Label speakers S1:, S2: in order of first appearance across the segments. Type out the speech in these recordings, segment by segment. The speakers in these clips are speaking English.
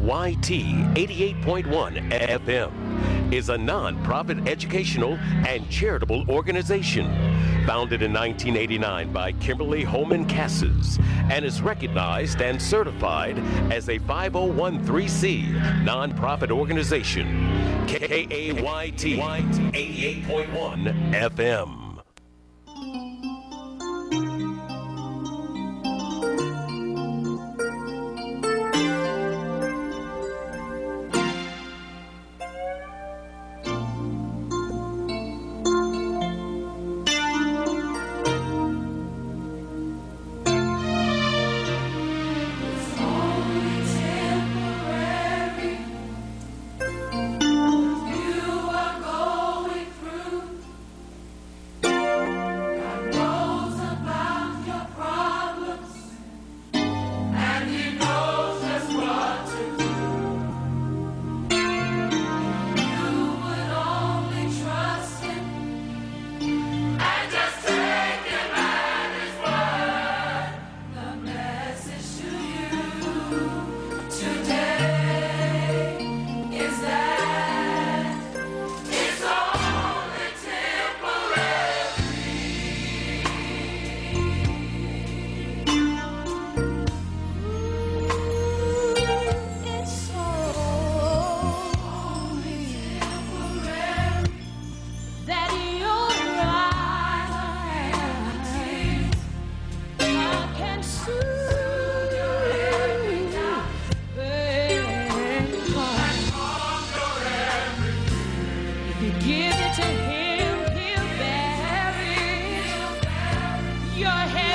S1: KYT 88.1 FM is a non-profit educational and charitable organization founded in 1989 by Kimberly Holman Cassis and is recognized and certified as a 501c nonprofit organization. KAYT 88.1 FM.
S2: your head.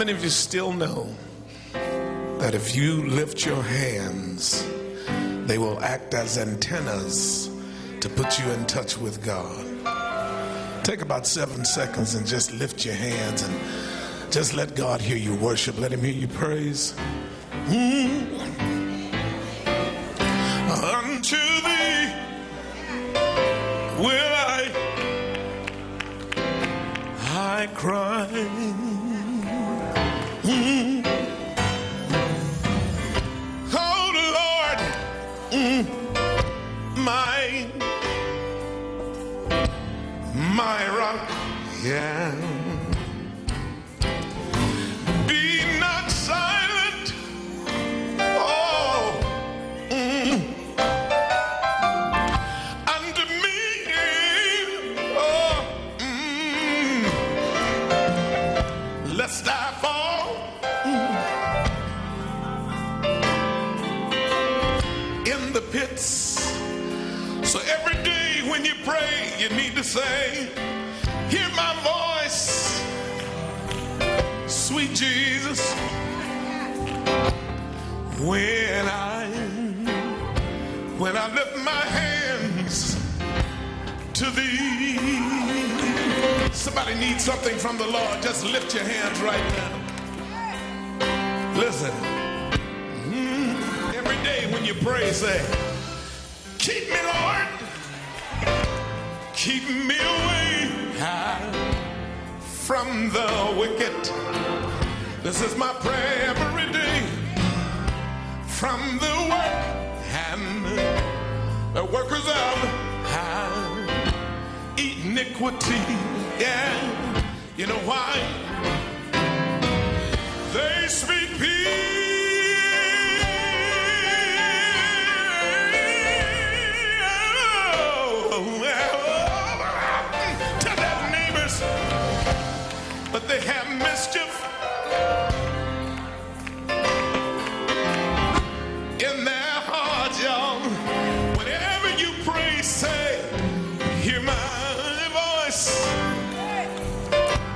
S2: Many of you still know that if you lift your hands, they will act as antennas to put you in touch with God? Take about seven seconds and just lift your hands and just let God hear you worship. Let Him hear you praise. Mm. Unto thee will I, I cry. My, my rock, yeah. Pits. So every day when you pray, you need to say, Hear my voice, sweet Jesus. When I when I lift my hands to thee. Somebody needs something from the Lord. Just lift your hands right now. Listen. You pray, say, Keep me, Lord. Keep me away from the wicked. This is my prayer every day. From the work and the workers of iniquity. Yeah. You know why? They speak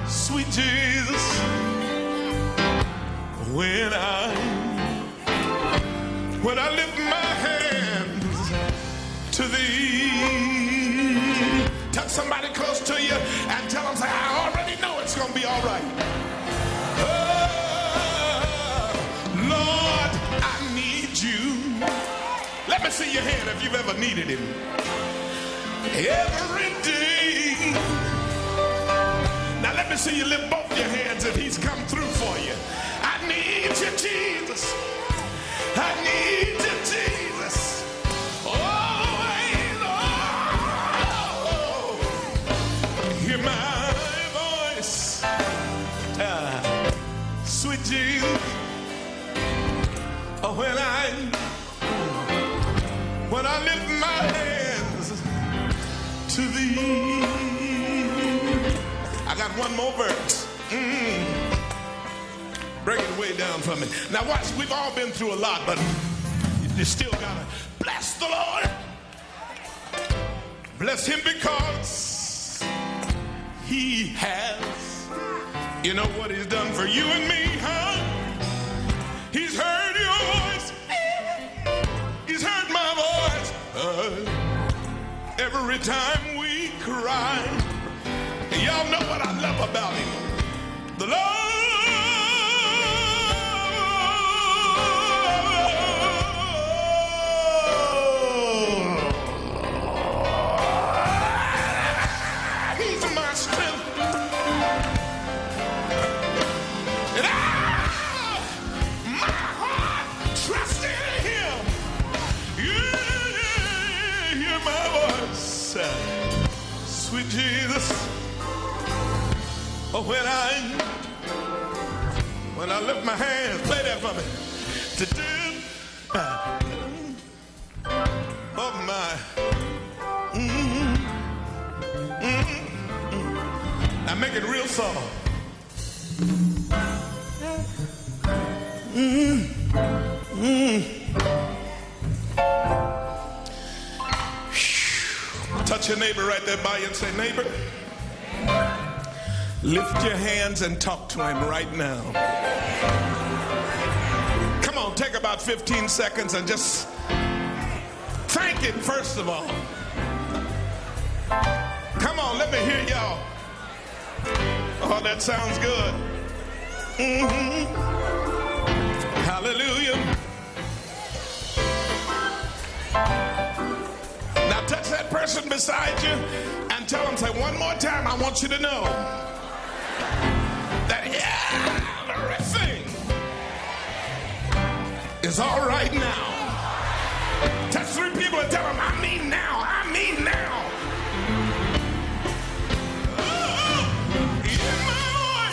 S2: sweet Jesus. When I when I lift my hands to thee. Touch somebody close to you and tell them, say, I already know it's gonna be all right. Oh, Lord, I need you. Let me see your hand if you've ever needed him. Every me see you lift both your hands if he's come through for you. I need you, Jesus. I need you, Jesus. Always, oh, hear my voice. Ah, sweet Jesus. Oh, when I when I lift my hands to thee. One more verse. Mm. Bring it way down for me. Now watch, we've all been through a lot, but you still gotta bless the Lord. Bless him because he has. You know what he's done for you and me, huh? He's heard your voice. He's heard my voice. Uh, every time we cry. Y'all know what I love about him. The Lord. He's my strength. And I, my heart, trust in him. Yeah, hear my voice. Sweet Jesus. Oh, when I when I lift my hands, play that for me. To do of my mm. Now make it real soft. Mm, mm. Touch your neighbor right there by you and say, neighbor, Lift your hands and talk to him right now. Come on, take about 15 seconds and just thank him first of all. Come on, let me hear y'all. Oh, that sounds good. hmm Hallelujah. Now touch that person beside you and tell them, say one more time, I want you to know that everything is all right now. Touch three people and tell them